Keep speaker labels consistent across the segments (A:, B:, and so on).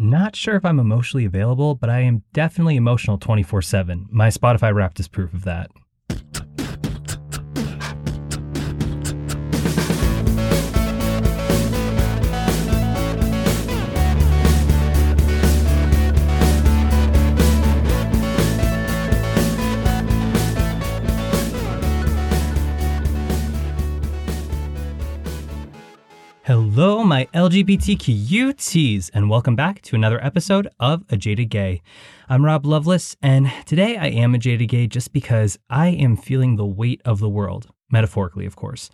A: Not sure if I'm emotionally available, but I am definitely emotional 24 7. My Spotify wrapped is proof of that. LGBTQTs, and welcome back to another episode of A Jaded Gay. I'm Rob Lovelace, and today I am a jaded gay just because I am feeling the weight of the world, metaphorically, of course.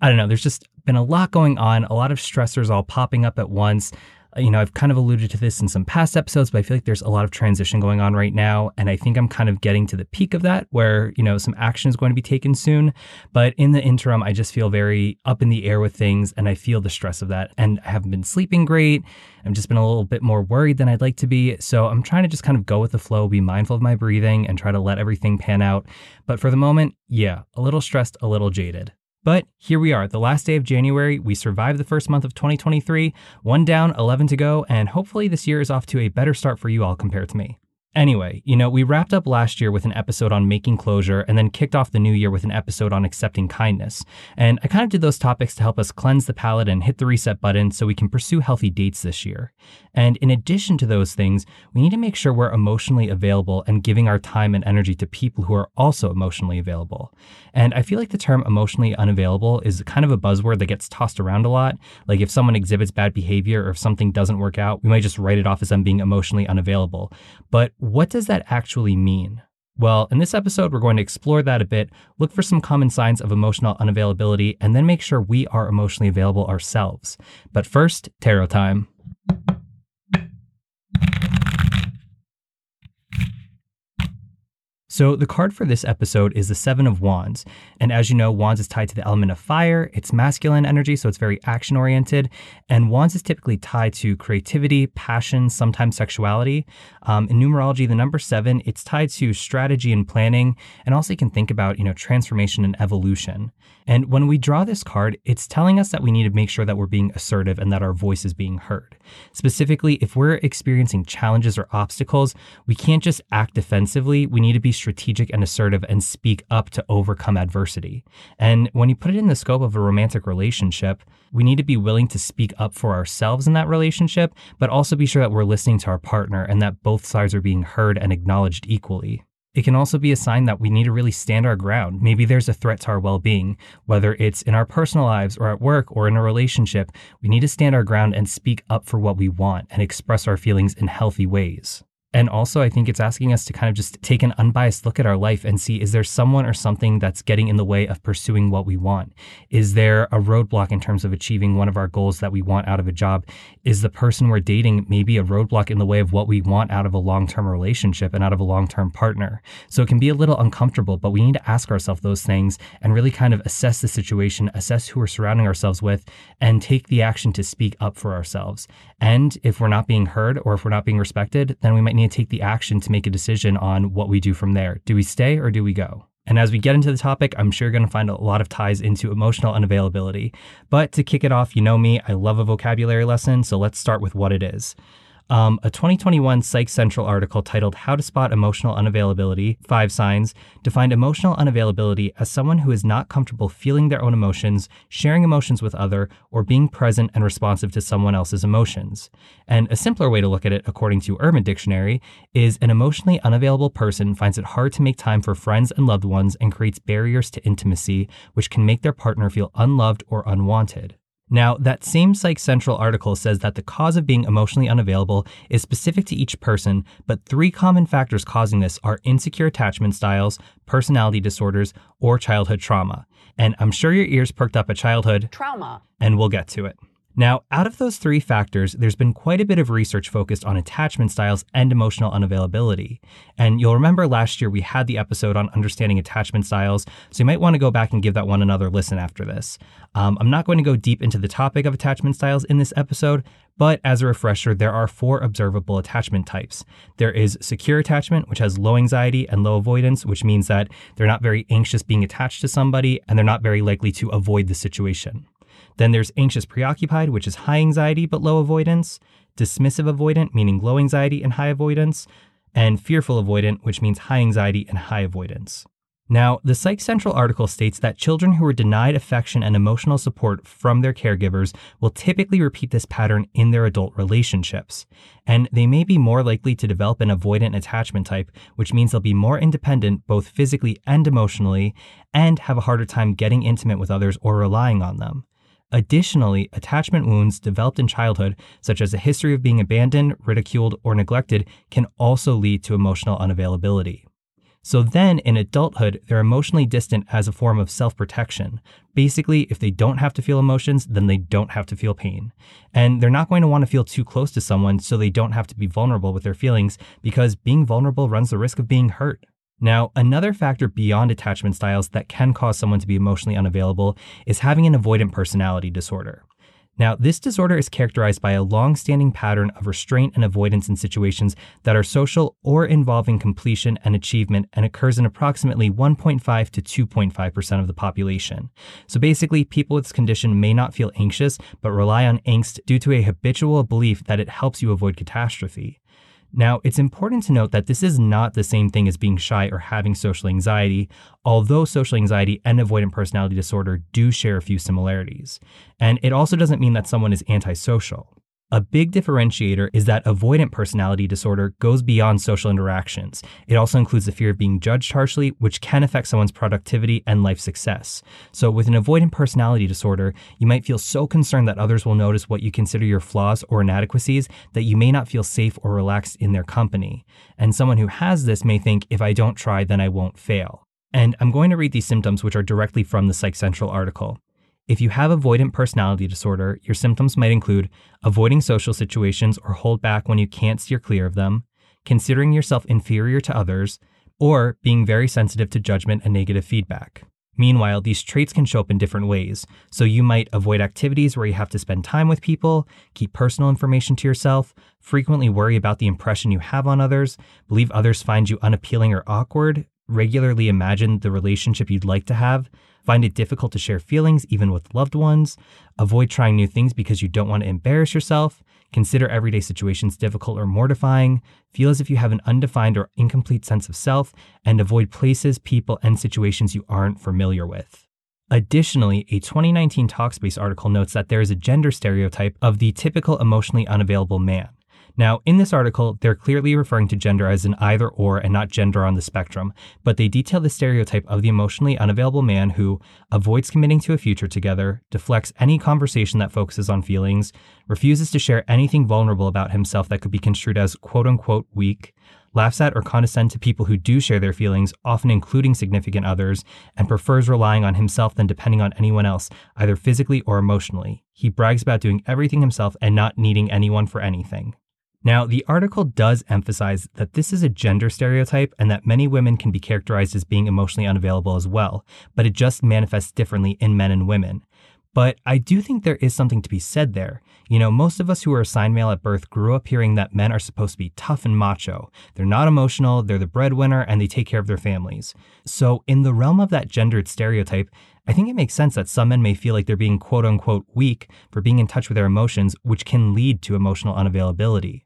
A: I don't know, there's just been a lot going on, a lot of stressors all popping up at once you know, I've kind of alluded to this in some past episodes, but I feel like there's a lot of transition going on right now. And I think I'm kind of getting to the peak of that where, you know, some action is going to be taken soon. But in the interim, I just feel very up in the air with things and I feel the stress of that. And I haven't been sleeping great. I've just been a little bit more worried than I'd like to be. So I'm trying to just kind of go with the flow, be mindful of my breathing, and try to let everything pan out. But for the moment, yeah, a little stressed, a little jaded. But here we are, the last day of January. We survived the first month of 2023, one down, 11 to go, and hopefully this year is off to a better start for you all compared to me. Anyway, you know, we wrapped up last year with an episode on making closure and then kicked off the new year with an episode on accepting kindness. And I kind of did those topics to help us cleanse the palate and hit the reset button so we can pursue healthy dates this year. And in addition to those things, we need to make sure we're emotionally available and giving our time and energy to people who are also emotionally available. And I feel like the term emotionally unavailable is kind of a buzzword that gets tossed around a lot. Like if someone exhibits bad behavior or if something doesn't work out, we might just write it off as them being emotionally unavailable. But what does that actually mean? Well, in this episode, we're going to explore that a bit, look for some common signs of emotional unavailability, and then make sure we are emotionally available ourselves. But first, tarot time. So, the card for this episode is the Seven of Wands. And as you know, Wands is tied to the element of fire. It's masculine energy, so it's very action oriented. And Wands is typically tied to creativity, passion, sometimes sexuality. Um, in numerology, the number seven, it's tied to strategy and planning. And also, you can think about, you know, transformation and evolution. And when we draw this card, it's telling us that we need to make sure that we're being assertive and that our voice is being heard. Specifically, if we're experiencing challenges or obstacles, we can't just act defensively. We need to be strategic and assertive and speak up to overcome adversity. And when you put it in the scope of a romantic relationship, we need to be willing to speak up for ourselves in that relationship, but also be sure that we're listening to our partner and that both sides are being heard and acknowledged equally. It can also be a sign that we need to really stand our ground. Maybe there's a threat to our well being, whether it's in our personal lives or at work or in a relationship. We need to stand our ground and speak up for what we want and express our feelings in healthy ways. And also, I think it's asking us to kind of just take an unbiased look at our life and see is there someone or something that's getting in the way of pursuing what we want? Is there a roadblock in terms of achieving one of our goals that we want out of a job? Is the person we're dating maybe a roadblock in the way of what we want out of a long term relationship and out of a long term partner? So it can be a little uncomfortable, but we need to ask ourselves those things and really kind of assess the situation, assess who we're surrounding ourselves with, and take the action to speak up for ourselves. And if we're not being heard or if we're not being respected, then we might need to take the action to make a decision on what we do from there. Do we stay or do we go? And as we get into the topic, I'm sure you're going to find a lot of ties into emotional unavailability. But to kick it off, you know me, I love a vocabulary lesson, so let's start with what it is. Um, a 2021 Psych Central article titled How to Spot Emotional Unavailability Five Signs defined emotional unavailability as someone who is not comfortable feeling their own emotions, sharing emotions with other, or being present and responsive to someone else's emotions. And a simpler way to look at it, according to Urban Dictionary, is an emotionally unavailable person finds it hard to make time for friends and loved ones and creates barriers to intimacy, which can make their partner feel unloved or unwanted. Now, that same Psych Central article says that the cause of being emotionally unavailable is specific to each person, but three common factors causing this are insecure attachment styles, personality disorders, or childhood trauma. And I'm sure your ears perked up at childhood
B: trauma,
A: and we'll get to it. Now, out of those three factors, there's been quite a bit of research focused on attachment styles and emotional unavailability. And you'll remember last year we had the episode on understanding attachment styles, so you might want to go back and give that one another listen after this. Um, I'm not going to go deep into the topic of attachment styles in this episode, but as a refresher, there are four observable attachment types. There is secure attachment, which has low anxiety and low avoidance, which means that they're not very anxious being attached to somebody and they're not very likely to avoid the situation. Then there's anxious preoccupied, which is high anxiety but low avoidance. dismissive avoidant, meaning low anxiety and high avoidance, and fearful avoidant, which means high anxiety and high avoidance. Now, the Psych Central article states that children who are denied affection and emotional support from their caregivers will typically repeat this pattern in their adult relationships. And they may be more likely to develop an avoidant attachment type, which means they'll be more independent both physically and emotionally, and have a harder time getting intimate with others or relying on them. Additionally, attachment wounds developed in childhood, such as a history of being abandoned, ridiculed, or neglected, can also lead to emotional unavailability. So then in adulthood, they're emotionally distant as a form of self protection. Basically, if they don't have to feel emotions, then they don't have to feel pain. And they're not going to want to feel too close to someone so they don't have to be vulnerable with their feelings because being vulnerable runs the risk of being hurt. Now, another factor beyond attachment styles that can cause someone to be emotionally unavailable is having an avoidant personality disorder. Now, this disorder is characterized by a long standing pattern of restraint and avoidance in situations that are social or involving completion and achievement and occurs in approximately 1.5 to 2.5% of the population. So basically, people with this condition may not feel anxious, but rely on angst due to a habitual belief that it helps you avoid catastrophe. Now, it's important to note that this is not the same thing as being shy or having social anxiety, although social anxiety and avoidant personality disorder do share a few similarities. And it also doesn't mean that someone is antisocial. A big differentiator is that avoidant personality disorder goes beyond social interactions. It also includes the fear of being judged harshly, which can affect someone's productivity and life success. So, with an avoidant personality disorder, you might feel so concerned that others will notice what you consider your flaws or inadequacies that you may not feel safe or relaxed in their company. And someone who has this may think, if I don't try, then I won't fail. And I'm going to read these symptoms, which are directly from the Psych Central article. If you have avoidant personality disorder, your symptoms might include avoiding social situations or hold back when you can't steer clear of them, considering yourself inferior to others, or being very sensitive to judgment and negative feedback. Meanwhile, these traits can show up in different ways. So you might avoid activities where you have to spend time with people, keep personal information to yourself, frequently worry about the impression you have on others, believe others find you unappealing or awkward, regularly imagine the relationship you'd like to have, find it difficult to share feelings even with loved ones, avoid trying new things because you don't want to embarrass yourself, consider everyday situations difficult or mortifying, feel as if you have an undefined or incomplete sense of self, and avoid places, people, and situations you aren't familiar with. Additionally, a 2019 Talkspace article notes that there is a gender stereotype of the typical emotionally unavailable man. Now, in this article, they're clearly referring to gender as an either or and not gender on the spectrum, but they detail the stereotype of the emotionally unavailable man who avoids committing to a future together, deflects any conversation that focuses on feelings, refuses to share anything vulnerable about himself that could be construed as quote unquote weak, laughs at or condescends to people who do share their feelings, often including significant others, and prefers relying on himself than depending on anyone else, either physically or emotionally. He brags about doing everything himself and not needing anyone for anything. Now, the article does emphasize that this is a gender stereotype and that many women can be characterized as being emotionally unavailable as well, but it just manifests differently in men and women. But I do think there is something to be said there. You know, most of us who are assigned male at birth grew up hearing that men are supposed to be tough and macho. They're not emotional, they're the breadwinner, and they take care of their families. So, in the realm of that gendered stereotype, I think it makes sense that some men may feel like they're being quote unquote weak for being in touch with their emotions, which can lead to emotional unavailability.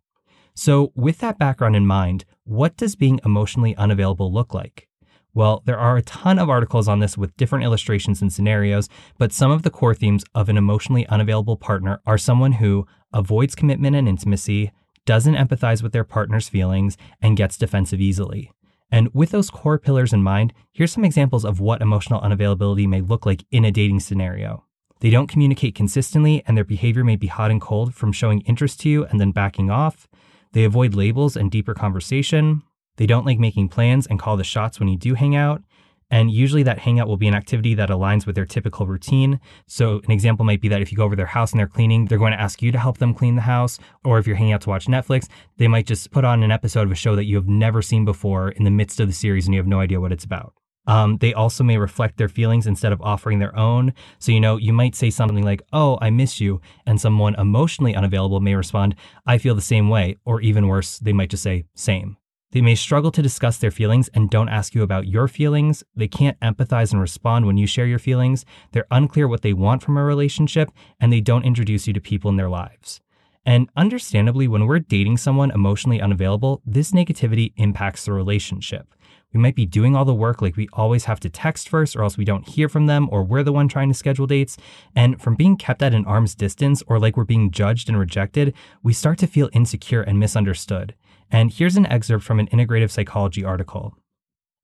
A: So, with that background in mind, what does being emotionally unavailable look like? Well, there are a ton of articles on this with different illustrations and scenarios, but some of the core themes of an emotionally unavailable partner are someone who avoids commitment and intimacy, doesn't empathize with their partner's feelings, and gets defensive easily. And with those core pillars in mind, here's some examples of what emotional unavailability may look like in a dating scenario. They don't communicate consistently, and their behavior may be hot and cold from showing interest to you and then backing off. They avoid labels and deeper conversation. They don't like making plans and call the shots when you do hang out. And usually that hangout will be an activity that aligns with their typical routine. So an example might be that if you go over their house and they're cleaning, they're going to ask you to help them clean the house. Or if you're hanging out to watch Netflix, they might just put on an episode of a show that you have never seen before in the midst of the series and you have no idea what it's about. Um, they also may reflect their feelings instead of offering their own. So, you know, you might say something like, Oh, I miss you. And someone emotionally unavailable may respond, I feel the same way. Or even worse, they might just say, Same. They may struggle to discuss their feelings and don't ask you about your feelings. They can't empathize and respond when you share your feelings. They're unclear what they want from a relationship and they don't introduce you to people in their lives. And understandably, when we're dating someone emotionally unavailable, this negativity impacts the relationship. We might be doing all the work, like we always have to text first, or else we don't hear from them, or we're the one trying to schedule dates. And from being kept at an arm's distance, or like we're being judged and rejected, we start to feel insecure and misunderstood. And here's an excerpt from an integrative psychology article.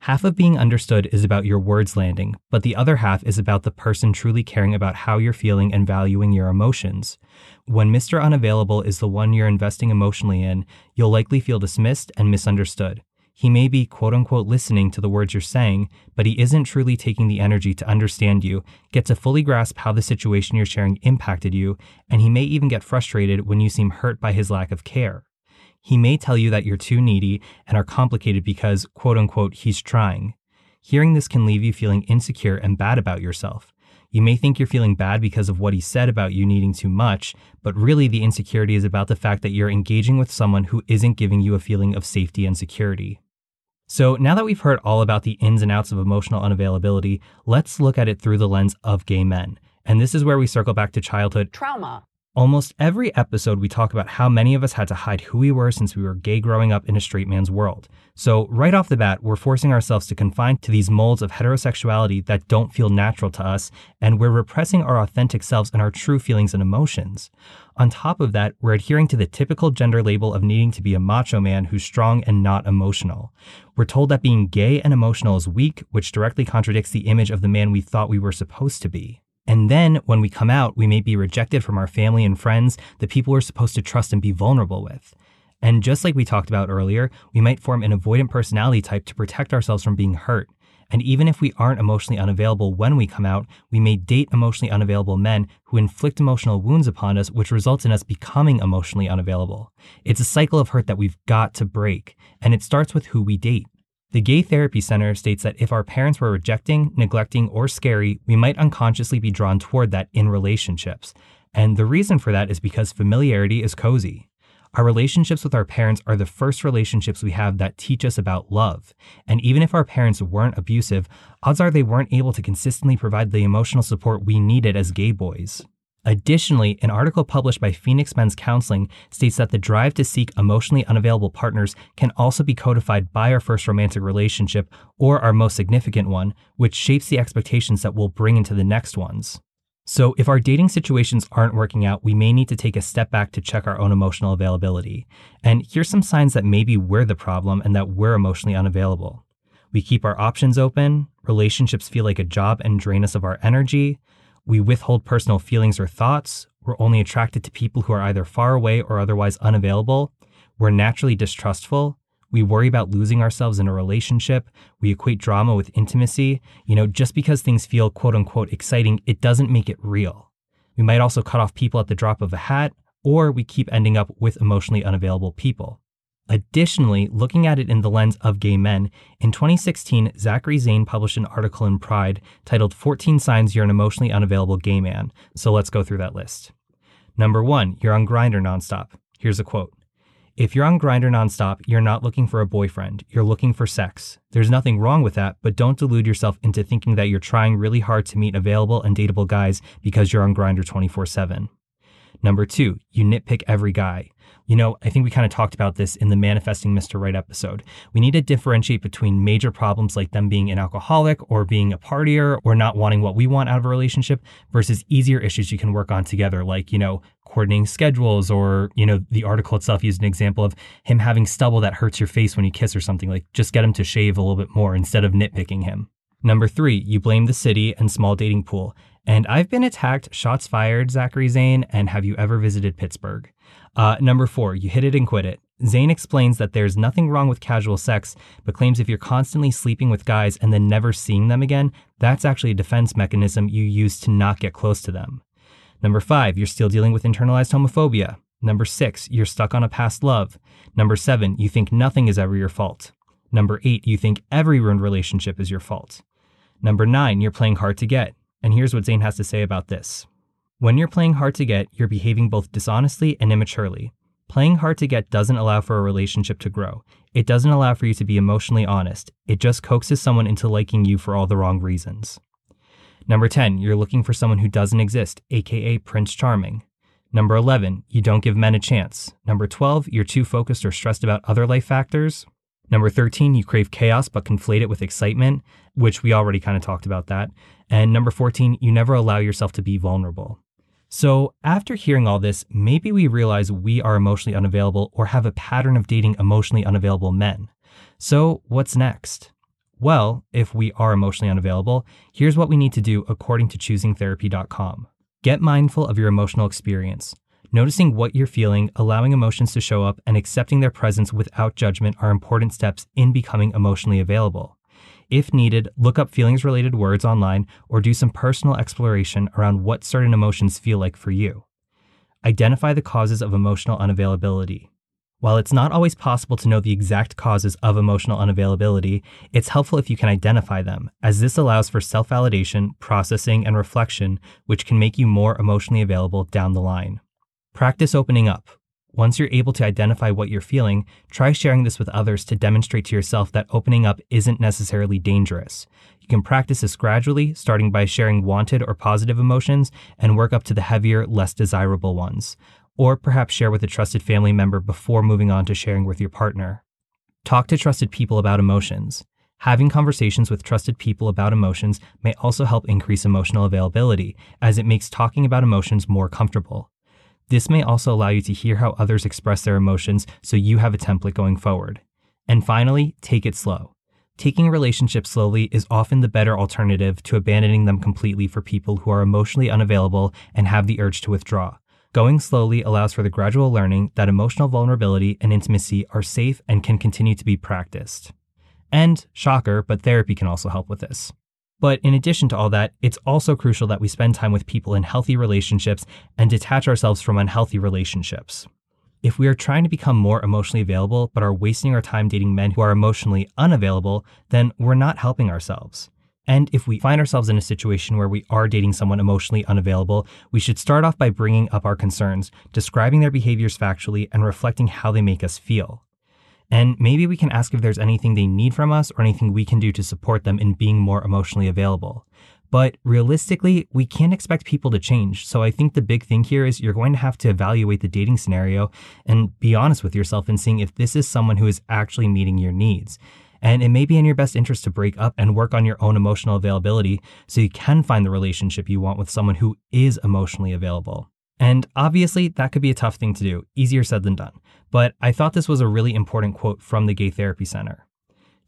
A: Half of being understood is about your words landing, but the other half is about the person truly caring about how you're feeling and valuing your emotions. When Mr. Unavailable is the one you're investing emotionally in, you'll likely feel dismissed and misunderstood. He may be quote unquote listening to the words you're saying, but he isn't truly taking the energy to understand you, get to fully grasp how the situation you're sharing impacted you, and he may even get frustrated when you seem hurt by his lack of care. He may tell you that you're too needy and are complicated because, quote unquote, he's trying. Hearing this can leave you feeling insecure and bad about yourself. You may think you're feeling bad because of what he said about you needing too much, but really the insecurity is about the fact that you're engaging with someone who isn't giving you a feeling of safety and security. So, now that we've heard all about the ins and outs of emotional unavailability, let's look at it through the lens of gay men. And this is where we circle back to childhood
B: trauma.
A: Almost every episode, we talk about how many of us had to hide who we were since we were gay growing up in a straight man's world. So, right off the bat, we're forcing ourselves to confine to these molds of heterosexuality that don't feel natural to us, and we're repressing our authentic selves and our true feelings and emotions. On top of that, we're adhering to the typical gender label of needing to be a macho man who's strong and not emotional. We're told that being gay and emotional is weak, which directly contradicts the image of the man we thought we were supposed to be. And then when we come out, we may be rejected from our family and friends, the people we're supposed to trust and be vulnerable with. And just like we talked about earlier, we might form an avoidant personality type to protect ourselves from being hurt. And even if we aren't emotionally unavailable when we come out, we may date emotionally unavailable men who inflict emotional wounds upon us, which results in us becoming emotionally unavailable. It's a cycle of hurt that we've got to break, and it starts with who we date. The Gay Therapy Center states that if our parents were rejecting, neglecting, or scary, we might unconsciously be drawn toward that in relationships. And the reason for that is because familiarity is cozy. Our relationships with our parents are the first relationships we have that teach us about love. And even if our parents weren't abusive, odds are they weren't able to consistently provide the emotional support we needed as gay boys. Additionally, an article published by Phoenix Men's Counseling states that the drive to seek emotionally unavailable partners can also be codified by our first romantic relationship or our most significant one, which shapes the expectations that we'll bring into the next ones. So, if our dating situations aren't working out, we may need to take a step back to check our own emotional availability. And here's some signs that maybe we're the problem and that we're emotionally unavailable. We keep our options open, relationships feel like a job and drain us of our energy, we withhold personal feelings or thoughts. We're only attracted to people who are either far away or otherwise unavailable. We're naturally distrustful. We worry about losing ourselves in a relationship. We equate drama with intimacy. You know, just because things feel quote unquote exciting, it doesn't make it real. We might also cut off people at the drop of a hat, or we keep ending up with emotionally unavailable people. Additionally, looking at it in the lens of gay men, in 2016, Zachary Zane published an article in Pride titled 14 Signs You're an Emotionally Unavailable Gay Man. So let's go through that list. Number one, you're on Grindr nonstop. Here's a quote If you're on Grindr nonstop, you're not looking for a boyfriend, you're looking for sex. There's nothing wrong with that, but don't delude yourself into thinking that you're trying really hard to meet available and dateable guys because you're on Grindr 24 7. Number two, you nitpick every guy. You know, I think we kind of talked about this in the Manifesting Mr. Right episode. We need to differentiate between major problems like them being an alcoholic or being a partier or not wanting what we want out of a relationship versus easier issues you can work on together, like, you know, coordinating schedules or, you know, the article itself used an example of him having stubble that hurts your face when you kiss or something. Like, just get him to shave a little bit more instead of nitpicking him. Number three, you blame the city and small dating pool. And I've been attacked, shots fired, Zachary Zane, and have you ever visited Pittsburgh? Uh, number four, you hit it and quit it. Zane explains that there's nothing wrong with casual sex, but claims if you're constantly sleeping with guys and then never seeing them again, that's actually a defense mechanism you use to not get close to them. Number five, you're still dealing with internalized homophobia. Number six, you're stuck on a past love. Number seven, you think nothing is ever your fault. Number eight, you think every ruined relationship is your fault. Number nine, you're playing hard to get. And here's what Zane has to say about this. When you're playing hard to get, you're behaving both dishonestly and immaturely. Playing hard to get doesn't allow for a relationship to grow. It doesn't allow for you to be emotionally honest. It just coaxes someone into liking you for all the wrong reasons. Number 10, you're looking for someone who doesn't exist, aka Prince Charming. Number 11, you don't give men a chance. Number 12, you're too focused or stressed about other life factors. Number 13, you crave chaos but conflate it with excitement, which we already kind of talked about that. And number 14, you never allow yourself to be vulnerable. So, after hearing all this, maybe we realize we are emotionally unavailable or have a pattern of dating emotionally unavailable men. So, what's next? Well, if we are emotionally unavailable, here's what we need to do according to choosingtherapy.com. Get mindful of your emotional experience. Noticing what you're feeling, allowing emotions to show up, and accepting their presence without judgment are important steps in becoming emotionally available. If needed, look up feelings related words online or do some personal exploration around what certain emotions feel like for you. Identify the causes of emotional unavailability. While it's not always possible to know the exact causes of emotional unavailability, it's helpful if you can identify them, as this allows for self validation, processing, and reflection, which can make you more emotionally available down the line. Practice opening up. Once you're able to identify what you're feeling, try sharing this with others to demonstrate to yourself that opening up isn't necessarily dangerous. You can practice this gradually, starting by sharing wanted or positive emotions and work up to the heavier, less desirable ones. Or perhaps share with a trusted family member before moving on to sharing with your partner. Talk to trusted people about emotions. Having conversations with trusted people about emotions may also help increase emotional availability, as it makes talking about emotions more comfortable. This may also allow you to hear how others express their emotions so you have a template going forward. And finally, take it slow. Taking relationships slowly is often the better alternative to abandoning them completely for people who are emotionally unavailable and have the urge to withdraw. Going slowly allows for the gradual learning that emotional vulnerability and intimacy are safe and can continue to be practiced. And, shocker, but therapy can also help with this. But in addition to all that, it's also crucial that we spend time with people in healthy relationships and detach ourselves from unhealthy relationships. If we are trying to become more emotionally available but are wasting our time dating men who are emotionally unavailable, then we're not helping ourselves. And if we find ourselves in a situation where we are dating someone emotionally unavailable, we should start off by bringing up our concerns, describing their behaviors factually, and reflecting how they make us feel. And maybe we can ask if there's anything they need from us or anything we can do to support them in being more emotionally available. But realistically, we can't expect people to change. So I think the big thing here is you're going to have to evaluate the dating scenario and be honest with yourself and seeing if this is someone who is actually meeting your needs. And it may be in your best interest to break up and work on your own emotional availability so you can find the relationship you want with someone who is emotionally available. And obviously, that could be a tough thing to do, easier said than done but I thought this was a really important quote from the Gay Therapy Center.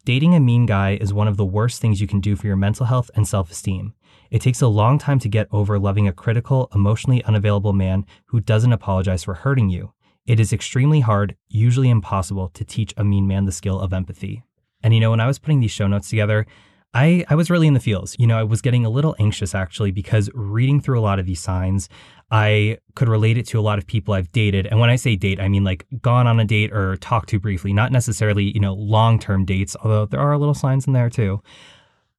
A: Dating a mean guy is one of the worst things you can do for your mental health and self esteem. It takes a long time to get over loving a critical, emotionally unavailable man who doesn't apologize for hurting you. It is extremely hard, usually impossible, to teach a mean man the skill of empathy. And you know, when I was putting these show notes together, I, I was really in the feels. You know, I was getting a little anxious actually because reading through a lot of these signs, I could relate it to a lot of people I've dated. And when I say date, I mean like gone on a date or talked to briefly, not necessarily, you know, long term dates, although there are little signs in there too.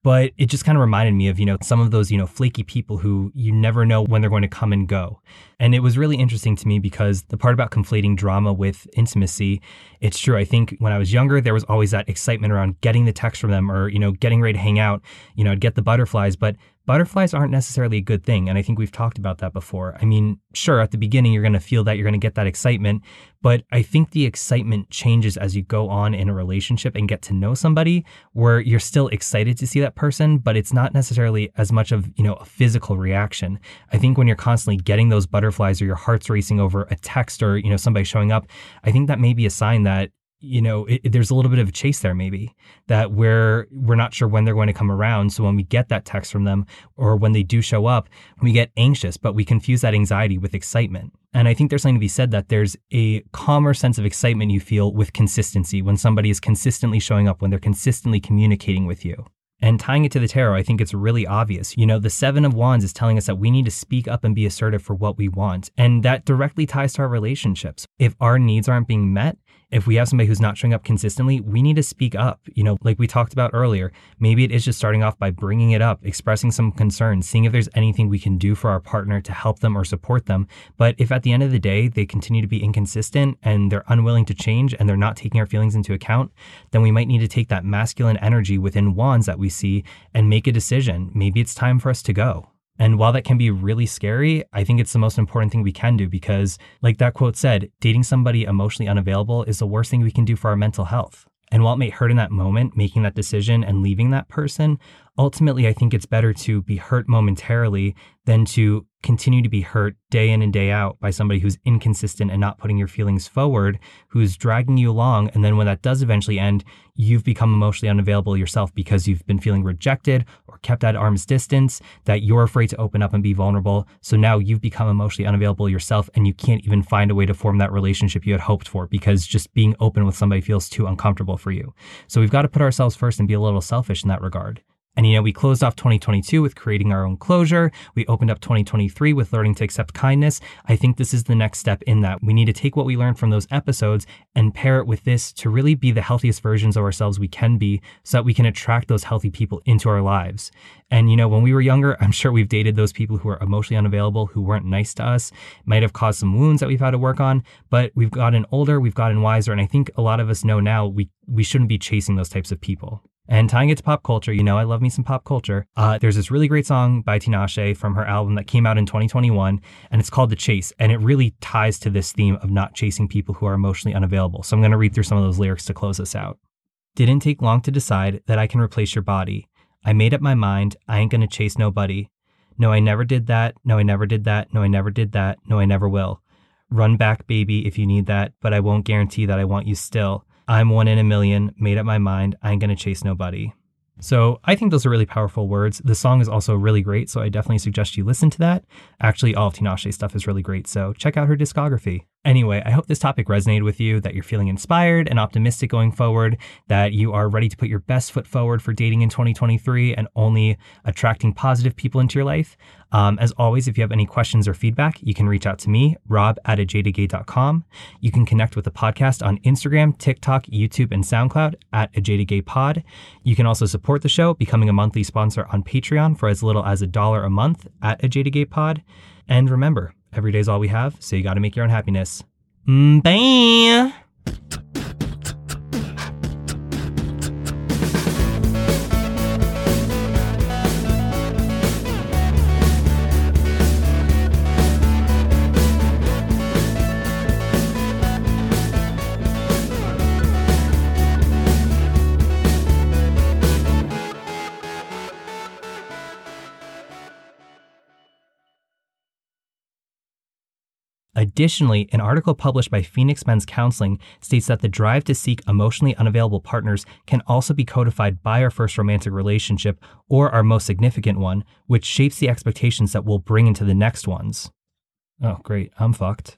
A: But it just kind of reminded me of, you know, some of those, you know, flaky people who you never know when they're going to come and go. And it was really interesting to me because the part about conflating drama with intimacy, it's true. I think when I was younger, there was always that excitement around getting the text from them or, you know, getting ready to hang out. You know, I'd get the butterflies. But butterflies aren't necessarily a good thing. And I think we've talked about that before. I mean, sure, at the beginning, you're going to feel that you're going to get that excitement, but I think the excitement changes as you go on in a relationship and get to know somebody where you're still excited to see that person, but it's not necessarily as much of, you know, a physical reaction. I think when you're constantly getting those butterflies or your heart's racing over a text or, you know, somebody showing up, I think that may be a sign that you know, it, there's a little bit of a chase there, maybe that we're we're not sure when they're going to come around. So when we get that text from them, or when they do show up, we get anxious, but we confuse that anxiety with excitement. And I think there's something to be said that there's a calmer sense of excitement you feel with consistency when somebody is consistently showing up, when they're consistently communicating with you. And tying it to the tarot, I think it's really obvious. You know, the Seven of Wands is telling us that we need to speak up and be assertive for what we want. And that directly ties to our relationships. If our needs aren't being met, if we have somebody who's not showing up consistently, we need to speak up. You know, like we talked about earlier, maybe it is just starting off by bringing it up, expressing some concerns, seeing if there's anything we can do for our partner to help them or support them. But if at the end of the day they continue to be inconsistent and they're unwilling to change and they're not taking our feelings into account, then we might need to take that masculine energy within wands that we see and make a decision. Maybe it's time for us to go. And while that can be really scary, I think it's the most important thing we can do because, like that quote said, dating somebody emotionally unavailable is the worst thing we can do for our mental health. And while it may hurt in that moment, making that decision and leaving that person, ultimately, I think it's better to be hurt momentarily than to continue to be hurt day in and day out by somebody who's inconsistent and not putting your feelings forward, who's dragging you along. And then when that does eventually end, you've become emotionally unavailable yourself because you've been feeling rejected or kept at arm's distance, that you're afraid to open up and be vulnerable. So now you've become emotionally unavailable yourself and you can't even find a way to form that relationship you had hoped for because just being open with somebody feels too uncomfortable for you. So we've got to put ourselves first and be a little selfish in that regard. And you know, we closed off 2022 with creating our own closure. We opened up 2023 with learning to accept kindness. I think this is the next step in that. We need to take what we learned from those episodes and pair it with this to really be the healthiest versions of ourselves we can be so that we can attract those healthy people into our lives. And you know, when we were younger, I'm sure we've dated those people who are emotionally unavailable, who weren't nice to us, might have caused some wounds that we've had to work on, but we've gotten older, we've gotten wiser, and I think a lot of us know now we we shouldn't be chasing those types of people. And tying it to pop culture, you know, I love me some pop culture. Uh, there's this really great song by Tinashe from her album that came out in 2021, and it's called The Chase. And it really ties to this theme of not chasing people who are emotionally unavailable. So I'm going to read through some of those lyrics to close this out. Didn't take long to decide that I can replace your body. I made up my mind, I ain't going to chase nobody. No, I never did that. No, I never did that. No, I never did that. No, I never will. Run back, baby, if you need that, but I won't guarantee that I want you still. I'm one in a million, made up my mind, I ain't gonna chase nobody. So I think those are really powerful words. The song is also really great, so I definitely suggest you listen to that. Actually, all of Tinashe's stuff is really great, so check out her discography. Anyway, I hope this topic resonated with you, that you're feeling inspired and optimistic going forward, that you are ready to put your best foot forward for dating in 2023 and only attracting positive people into your life. Um, as always, if you have any questions or feedback, you can reach out to me, rob at ajadedgay.com. You can connect with the podcast on Instagram, TikTok, YouTube, and SoundCloud at ajadedgaypod. You can also support the show, becoming a monthly sponsor on Patreon for as little as a dollar a month at ajadedgaypod. And remember, Every day's all we have, so you gotta make your own happiness. Mm, bye. Additionally, an article published by Phoenix Men's Counseling states that the drive to seek emotionally unavailable partners can also be codified by our first romantic relationship or our most significant one, which shapes the expectations that we'll bring into the next ones. Oh, great, I'm fucked.